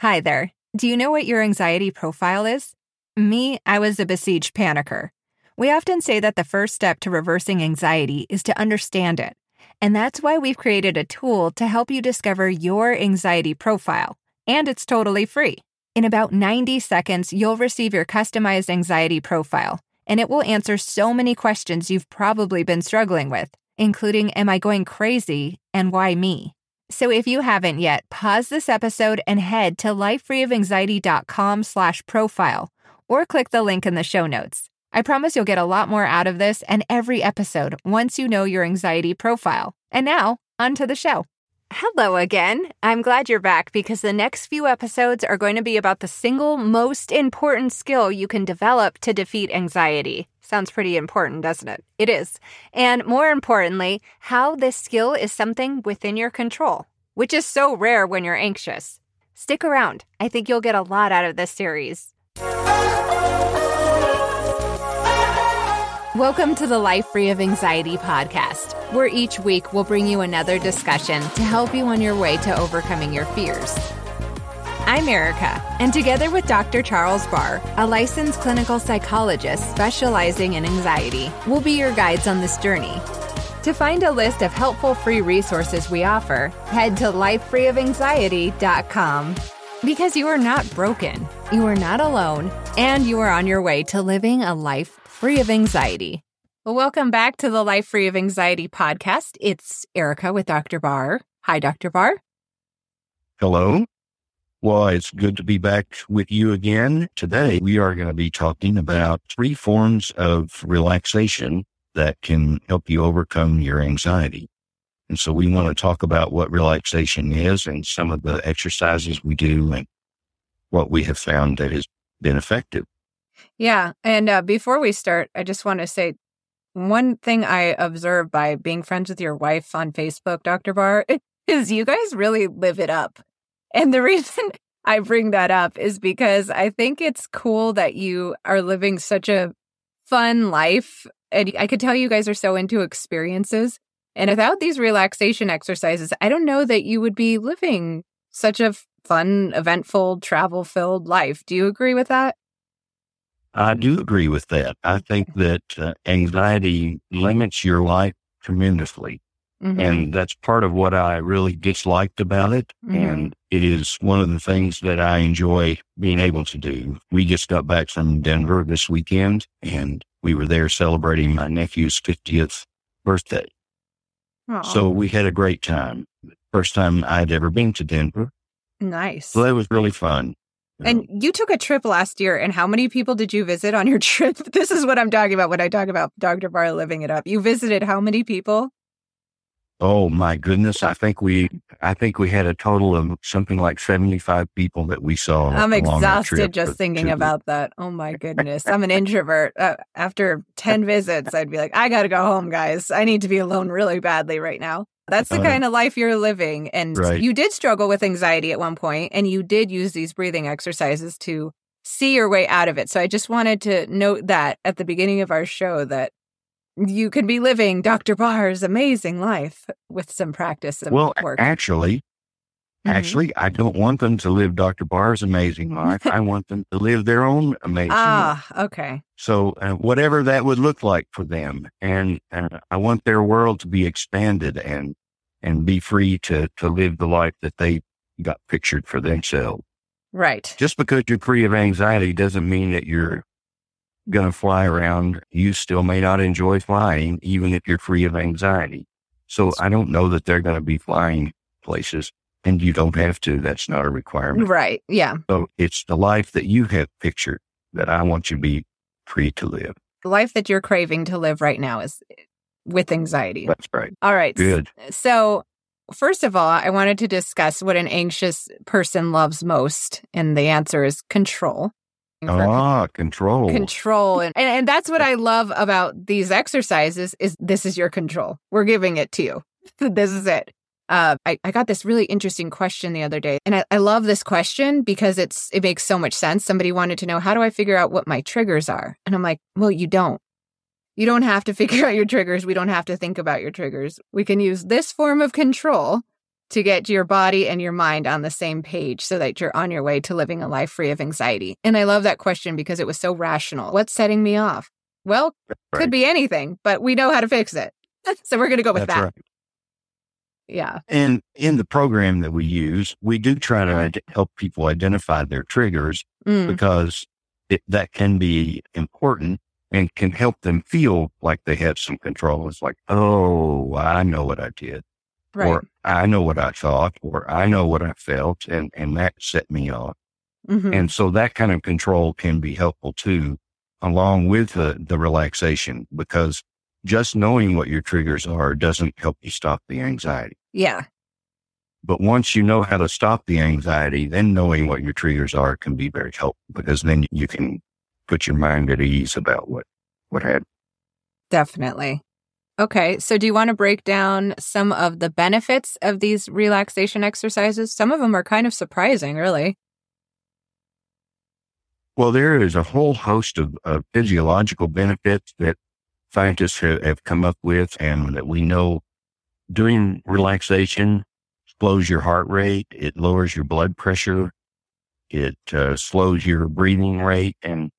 Hi there. Do you know what your anxiety profile is? Me, I was a besieged panicker. We often say that the first step to reversing anxiety is to understand it. And that's why we've created a tool to help you discover your anxiety profile. And it's totally free. In about 90 seconds, you'll receive your customized anxiety profile, and it will answer so many questions you've probably been struggling with, including Am I going crazy and why me? So if you haven't yet, pause this episode and head to lifefreeofanxiety.com slash profile or click the link in the show notes. I promise you'll get a lot more out of this and every episode once you know your anxiety profile. And now, on to the show. Hello again. I'm glad you're back because the next few episodes are going to be about the single most important skill you can develop to defeat anxiety. Sounds pretty important, doesn't it? It is. And more importantly, how this skill is something within your control, which is so rare when you're anxious. Stick around. I think you'll get a lot out of this series. Welcome to the Life Free of Anxiety podcast, where each week we'll bring you another discussion to help you on your way to overcoming your fears. I'm Erica, and together with Dr. Charles Barr, a licensed clinical psychologist specializing in anxiety, we'll be your guides on this journey. To find a list of helpful free resources we offer, head to lifefreeofanxiety.com. Because you are not broken, you are not alone, and you are on your way to living a life free of anxiety. Well, welcome back to the Life Free of Anxiety podcast. It's Erica with Dr. Barr. Hi, Dr. Barr. Hello. Well, it's good to be back with you again. Today, we are going to be talking about three forms of relaxation that can help you overcome your anxiety. And so we want to talk about what relaxation is and some of the exercises we do and what we have found that has been effective. Yeah. And uh, before we start, I just want to say one thing I observed by being friends with your wife on Facebook, Dr. Barr, is you guys really live it up. And the reason I bring that up is because I think it's cool that you are living such a fun life. And I could tell you guys are so into experiences. And without these relaxation exercises, I don't know that you would be living such a fun, eventful, travel filled life. Do you agree with that? I do agree with that. I think that uh, anxiety limits your life tremendously. Mm-hmm. And that's part of what I really disliked about it. Mm-hmm. And it is one of the things that I enjoy being able to do. We just got back from Denver this weekend and we were there celebrating my nephew's 50th birthday. Aww. So we had a great time. First time I'd ever been to Denver. Nice. So that was really fun. And you took a trip last year, and how many people did you visit on your trip? This is what I'm talking about when I talk about Dr. Barr living it up. You visited how many people? Oh my goodness. I think we I think we had a total of something like 75 people that we saw. I'm exhausted just thinking about that. Oh my goodness. I'm an introvert. Uh, after 10 visits, I'd be like, I got to go home, guys. I need to be alone really badly right now. That's the uh, kind of life you're living. And right. you did struggle with anxiety at one point, and you did use these breathing exercises to see your way out of it. So I just wanted to note that at the beginning of our show that you can be living Dr. Barr's amazing life with some practice and well, work. Actually, mm-hmm. actually, I don't want them to live Dr. Barr's amazing life. I want them to live their own amazing ah, life. okay. So, uh, whatever that would look like for them, and uh, I want their world to be expanded and and be free to to live the life that they got pictured for themselves. Right. Just because you're free of anxiety doesn't mean that you're going to fly around. You still may not enjoy flying, even if you're free of anxiety. So I don't know that they're going to be flying places and you don't have to. That's not a requirement. Right. Yeah. So it's the life that you have pictured that I want you to be free to live. The life that you're craving to live right now is with anxiety. That's right. All right. Good. So, first of all, I wanted to discuss what an anxious person loves most. And the answer is control. Ah, control. Control. And, and, and that's what I love about these exercises is this is your control. We're giving it to you. this is it. Uh, I, I got this really interesting question the other day. And I, I love this question because it's it makes so much sense. Somebody wanted to know, how do I figure out what my triggers are? And I'm like, well, you don't. You don't have to figure out your triggers. We don't have to think about your triggers. We can use this form of control to get your body and your mind on the same page so that you're on your way to living a life free of anxiety? And I love that question because it was so rational. What's setting me off? Well, right. could be anything, but we know how to fix it. so we're going to go with That's that. Right. Yeah. And in the program that we use, we do try to help people identify their triggers mm. because it, that can be important and can help them feel like they have some control. It's like, oh, I know what I did. Right. Or I know what I thought, or I know what I felt, and, and that set me off. Mm-hmm. And so that kind of control can be helpful too, along with the, the relaxation, because just knowing what your triggers are doesn't help you stop the anxiety. Yeah. But once you know how to stop the anxiety, then knowing what your triggers are can be very helpful because then you can put your mind at ease about what, what had. Definitely. Okay. So do you want to break down some of the benefits of these relaxation exercises? Some of them are kind of surprising, really. Well, there is a whole host of, of physiological benefits that scientists have come up with and that we know doing relaxation slows your heart rate. It lowers your blood pressure. It uh, slows your breathing rate. And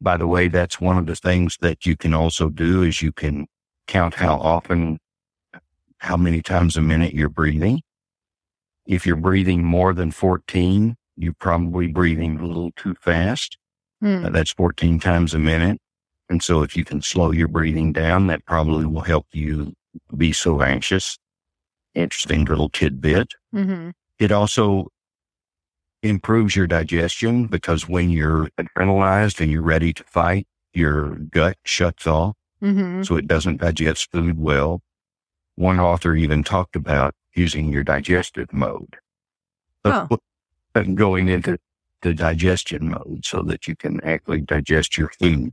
by the way, that's one of the things that you can also do is you can count how often, how many times a minute you're breathing. If you're breathing more than 14, you're probably breathing a little too fast. Mm. Uh, that's 14 times a minute. And so if you can slow your breathing down, that probably will help you be so anxious. Interesting little tidbit. Mm-hmm. It also improves your digestion because when you're adrenalized and you're ready to fight, your gut shuts off. Mm-hmm. So it doesn't digest food well. One author even talked about using your digestive mode. Oh. Going into the digestion mode so that you can actually digest your food.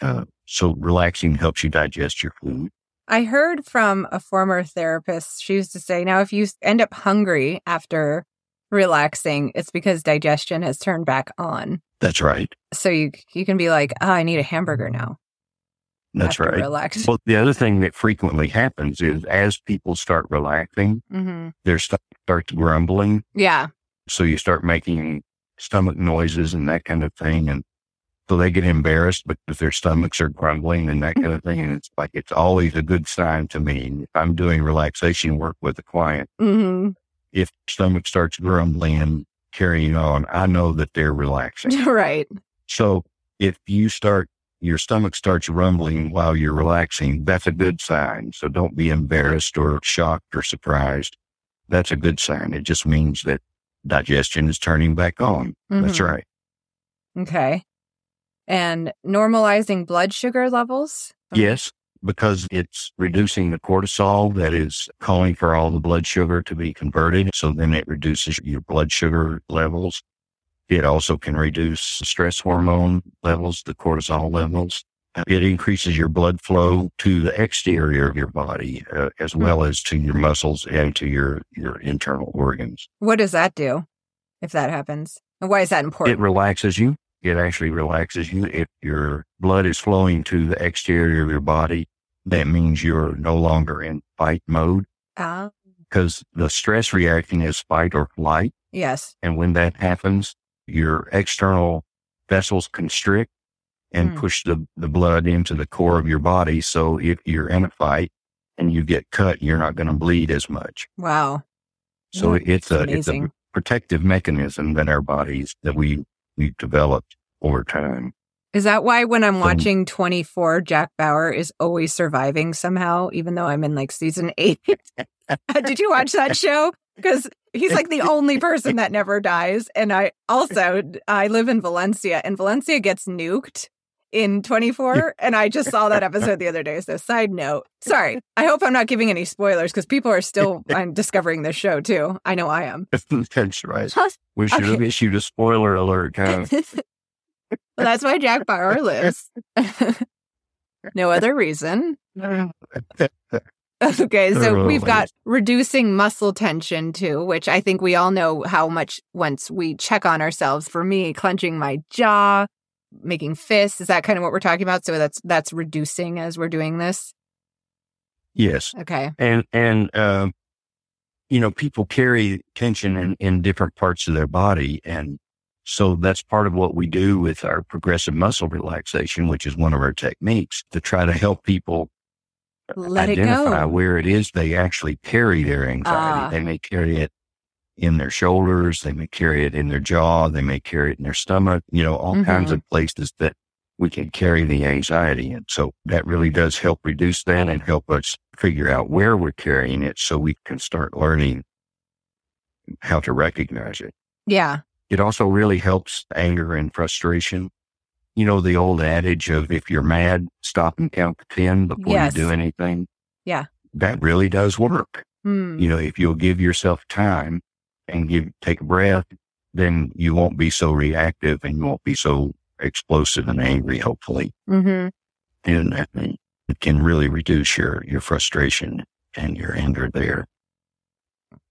Uh, so relaxing helps you digest your food. I heard from a former therapist, she used to say, now, if you end up hungry after relaxing, it's because digestion has turned back on. That's right. So you you can be like, oh, I need a hamburger now. That's right. Relax. Well, the other thing that frequently happens is as people start relaxing, mm-hmm. their stomach starts grumbling. Yeah. So you start making stomach noises and that kind of thing. And so they get embarrassed because their stomachs are grumbling and that kind of thing. And it's like, it's always a good sign to me. If I'm doing relaxation work with a client, mm-hmm. if stomach starts grumbling and carrying on, I know that they're relaxing. right. So if you start, your stomach starts rumbling while you're relaxing, that's a good sign. So don't be embarrassed or shocked or surprised. That's a good sign. It just means that digestion is turning back on. Mm-hmm. That's right. Okay and normalizing blood sugar levels? Yes, because it's reducing the cortisol that is calling for all the blood sugar to be converted. So then it reduces your blood sugar levels. It also can reduce stress hormone levels, the cortisol levels. It increases your blood flow to the exterior of your body, uh, as hmm. well as to your muscles and to your, your internal organs. What does that do if that happens? And why is that important? It relaxes you it actually relaxes you. If your blood is flowing to the exterior of your body, that means you're no longer in fight mode. Oh. Because the stress reaction is fight or flight. Yes. And when that happens, your external vessels constrict and mm. push the, the blood into the core of your body. So if you're in a fight and you get cut, you're not going to bleed as much. Wow. So it's a, it's a protective mechanism that our bodies that we we've developed over time. Is that why when I'm watching 24, Jack Bauer is always surviving somehow, even though I'm in like season eight? Uh, did you watch that show? Because he's like the only person that never dies. And I also, I live in Valencia and Valencia gets nuked in 24 and I just saw that episode the other day. So side note, sorry. I hope I'm not giving any spoilers because people are still I'm um, discovering this show too. I know I am. That's right. We should okay. have issued a spoiler alert. Well, that's why Jack Bauer lives. no other reason. Okay, so we've got reducing muscle tension too, which I think we all know how much once we check on ourselves. For me, clenching my jaw, making fists. Is that kind of what we're talking about? So that's that's reducing as we're doing this. Yes. Okay. And and uh, you know, people carry tension in, in different parts of their body. And so that's part of what we do with our progressive muscle relaxation, which is one of our techniques to try to help people Let identify where it is they actually carry their anxiety. Ah. They may carry it in their shoulders. They may carry it in their jaw. They may carry it in their stomach, you know, all kinds Mhm. of places that we can carry the anxiety. And so that really does help reduce that and help us figure out where we're carrying it so we can start learning how to recognize it. Yeah. It also really helps anger and frustration. You know, the old adage of if you're mad, stop and count to 10 before Yes. you do anything. Yeah. That really does work. Hmm. You know, if you'll give yourself time and give, take a breath, then you won't be so reactive and you won't be so explosive and angry, hopefully. Mm-hmm. And it can really reduce your, your frustration and your anger there.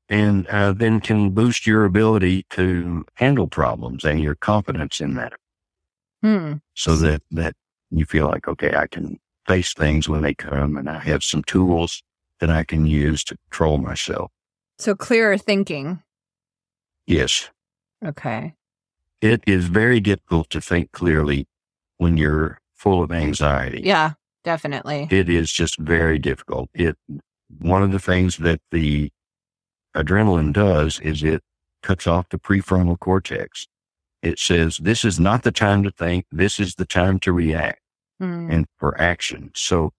And uh, then can boost your ability to handle problems and your confidence in that Hmm. so that, that you feel like, okay, I can face things when they come and I have some tools that I can use to control myself. So clearer thinking. Yes. Okay. It is very difficult to think clearly when you're full of anxiety. Yeah, definitely. It is just very difficult. It, one of the things that the adrenaline does is it cuts off the prefrontal cortex. It says, this is not the time to think. This is the time to react Hmm. and for action. So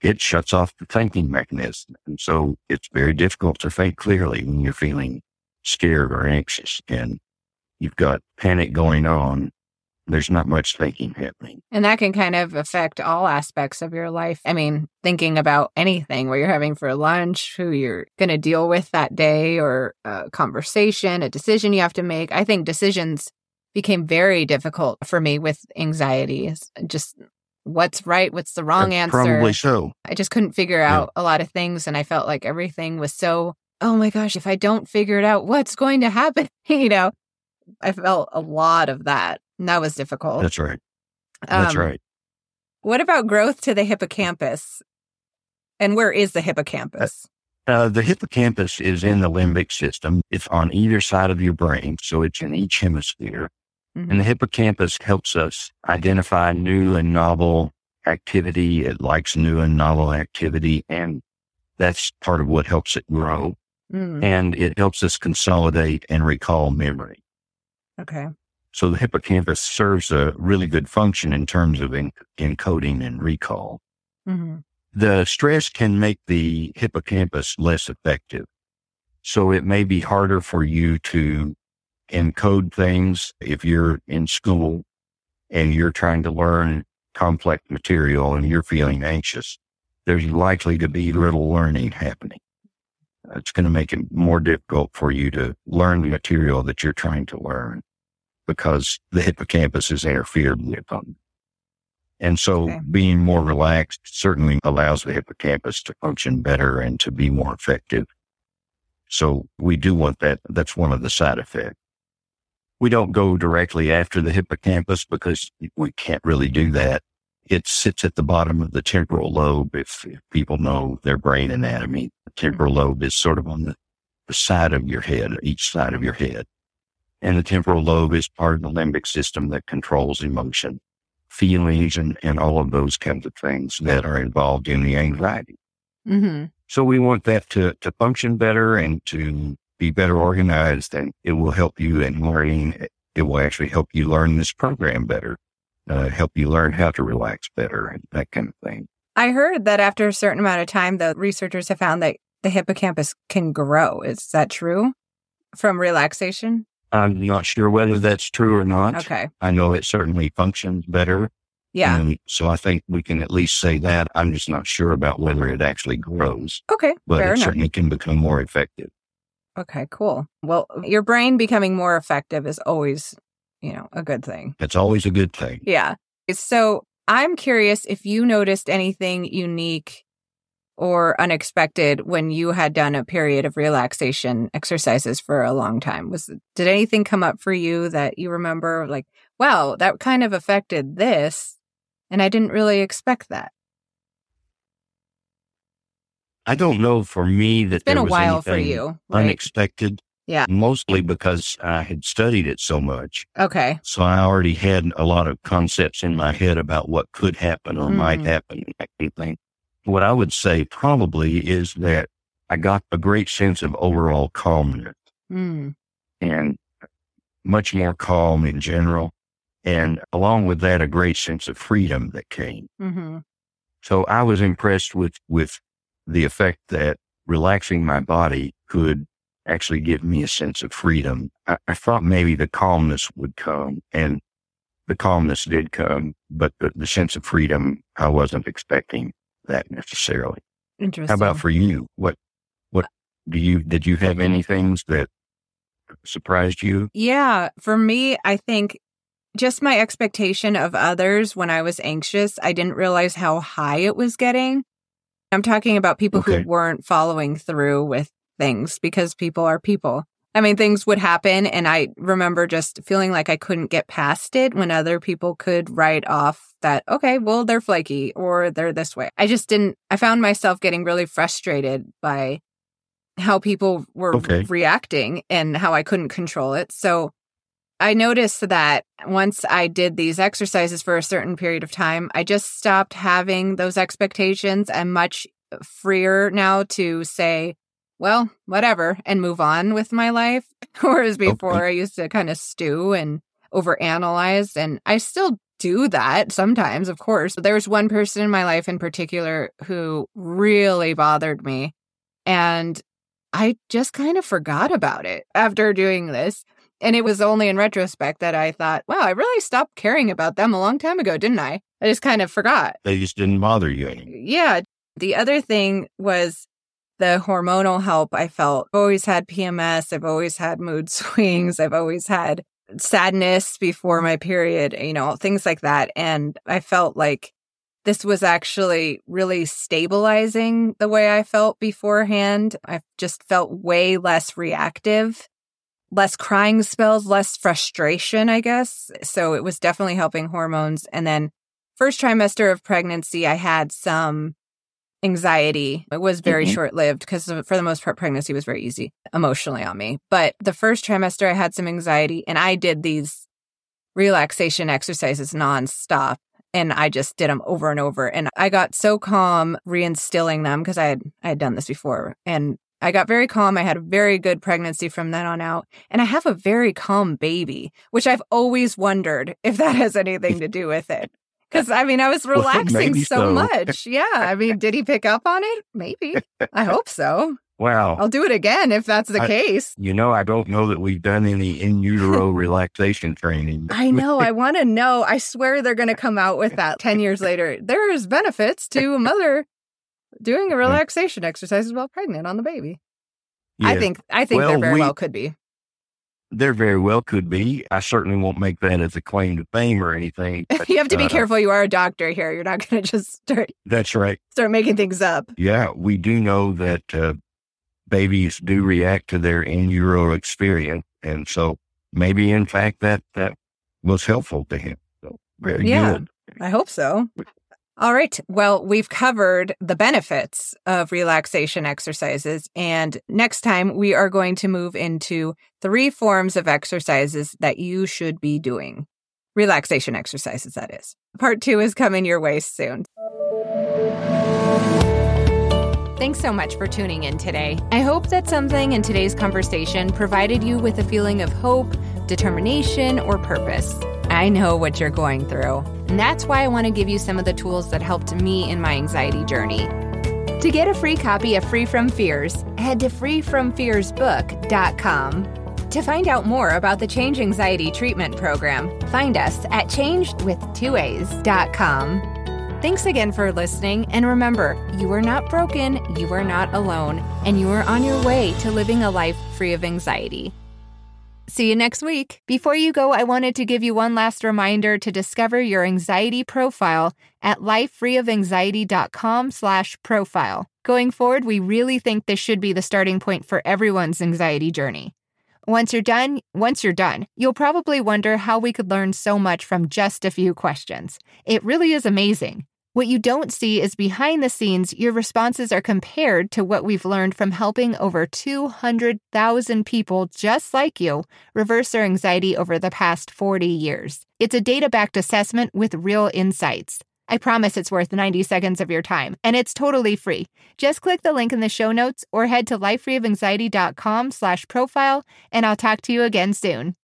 it shuts off the thinking mechanism. And so it's very difficult to think clearly when you're feeling scared or anxious and you've got panic going on. There's not much thinking happening. And that can kind of affect all aspects of your life. I mean, thinking about anything, what you're having for lunch, who you're going to deal with that day, or a conversation, a decision you have to make. I think decisions became very difficult for me with anxiety. Just what's right, what's the wrong Uh, answer. Probably so. I just couldn't figure Yeah. out a lot of things. And I felt like everything was so, oh my gosh, if I don't figure it out, what's going to happen? you know, I felt a lot of that. And that was difficult. That's right. That's Um, right. What about growth to the hippocampus? And where is the hippocampus? Uh, the hippocampus is in the limbic system. It's on either side of your brain. So it's in each hemisphere. Mhm. And the hippocampus helps us identify new and novel activity. It likes new and novel activity. And that's part of what helps it grow. Mm, And it helps us consolidate and recall memory. okay. So the hippocampus serves a really good function in terms of en- encoding and recall. hmm The stress can make the hippocampus less effective. So it may be harder for you to encode things if you're in school and you're trying to learn complex material and you're feeling anxious. There's likely to be little learning happening. It's going to make it more difficult for you to learn the material that you're trying to learn because the hippocampus is interfered with. And so Okay. being more relaxed certainly allows the hippocampus to function better and to be more effective. So we do want that. That's one of the side effects. We don't go directly after the hippocampus because we can't really do that. It sits at the bottom of the temporal lobe. If, if people know their brain anatomy, the temporal lobe is sort of on the, the side of your head, each side of your head. And the temporal lobe is part of the limbic system that controls emotion, feelings, and, and all of those kinds of things that are involved in the anxiety. hmm So we want that to, to function better and to be better organized and it will help you in learning. It will actually help you learn this program better, uh, help you learn how to relax better and that kind of thing. I heard that after a certain amount of time, the researchers have found that the hippocampus can grow. Is that true from relaxation? I'm not sure whether that's true or not. Okay. I know it certainly functions better. Yeah. And so I think we can at least say that. I'm just not sure about whether it actually grows, Okay. but it enough. certainly can become more effective. Okay. Cool. Well, your brain becoming more effective is always, you know, a good thing. It's always a good thing. Yeah. So I'm curious if you noticed anything unique or unexpected when you had done a period of relaxation exercises for a long time. Was did anything come up for you that you remember like, wow, that kind of affected this and I didn't really expect that. I don't know for me that it's been there a while for you. Right? unexpected. Yeah. Mostly because I had studied it so much. Okay. So I already had a lot of concepts in my head about what could happen or might Mhm. happen, that kind. What I would say probably is that I got a great sense of overall calmness Mm. and much more calm in general. And along with that, a great sense of freedom that came. hmm So I was impressed with, with the effect that relaxing my body could actually give me a sense of freedom. I, I thought maybe the calmness would come and the calmness did come, but the, the sense of freedom, I wasn't expecting that necessarily. Interesting. How about for you? What, what do you, did you have any things that surprised you? Yeah, for me, I think just my expectation of others when I was anxious, I didn't realize how high it was getting. I'm talking about people Okay. who weren't following through with things because people are people. I mean, things would happen, and I remember just feeling like I couldn't get past it when other people could write off that, okay, well, they're flaky or they're this way. I just didn't, I found myself getting really frustrated by how people were Okay. reacting and how I couldn't control it. So I noticed that once I did these exercises for a certain period of time, I just stopped having those expectations. I'm much freer now to say, well, whatever, and move on with my life. Whereas before, Okay. I used to kind of stew and overanalyze. And I still do that sometimes, of course. But there was one person in my life in particular who really bothered me. And I just kind of forgot about it after doing this. And it was only in retrospect that I thought, wow, I really stopped caring about them a long time ago, didn't I? I just kind of forgot. They just didn't bother you anymore. Yeah. The other thing was the hormonal help I felt. I've always had PMS. I've always had mood swings. I've always had sadness before my period, you know, things like that. And I felt like this was actually really stabilizing the way I felt beforehand. I just felt way less reactive, less crying spells, less frustration, I guess. So it was definitely helping hormones. And then first trimester of pregnancy, I had some anxiety. It was very Mhm. short lived because for the most part, pregnancy was very easy emotionally on me. But the first trimester, I had some anxiety and I did these relaxation exercises nonstop. And I just did them over and over. And I got so calm reinstilling them because I had I had done this before. And I got very calm. I had a very good pregnancy from then on out. And I have a very calm baby, which I've always wondered if that has anything to do with it. Because I mean, I was relaxing maybe so, so. much. Yeah. I mean, did he pick up on it? Maybe. I hope so. Wow. I'll do it again if that's the I- case. You know, I don't know that we've done any in utero relaxation training. I know. I want to know. I swear they're going to come out with that 10 years later. There is benefits to a mother doing a relaxation exercises while pregnant on the baby. I think I think there very we- well could be. There very well could be. I certainly won't make that as a claim to fame or anything. but, you have to be uh, careful. You are a doctor here. You're not going to just start That's right. start making things up. Yeah, we do know that uh, babies do react to their in utero experience, and so maybe in fact that that was helpful to him. So very Yeah. good. I hope so. All right. Well, we've covered the benefits of relaxation exercises. And next time we are going to move into three forms of exercises that you should be doing. Relaxation exercises, that is. Part two is coming your way soon. Thanks so much for tuning in today. I hope that something in today's conversation provided you with a feeling of hope, determination, or purpose. I know what you're going through, and that's why I want to give you some of the tools that helped me in my anxiety journey. To get a free copy of Free From Fears, head to freefromfearsbook.com. To find out more about the CHAANGE Anxiety Treatment Program, find us at changedwith2a's.com. Thanks again for listening, and remember, you are not broken, you are not alone, and you are on your way to living a life free of anxiety. See you next week. Before you go, I wanted to give you one last reminder to discover your anxiety profile at lifefreeofanxiety.com slash profile. Going forward, we really think this should be the starting point for everyone's anxiety journey. Once you're done, once you're done, you'll probably wonder how we could learn so much from just a few questions. It really is amazing. What you don't see is behind the scenes, your responses are compared to what we've learned from helping over 200,000 people just like you reverse their anxiety over the past 40 years. It's a data backed assessment with real insights. I promise it's worth 90 seconds of your time, and it's totally free. Just click the link in the show notes or head to lifefreeofanxiety.com slash profile, and I'll talk to you again soon.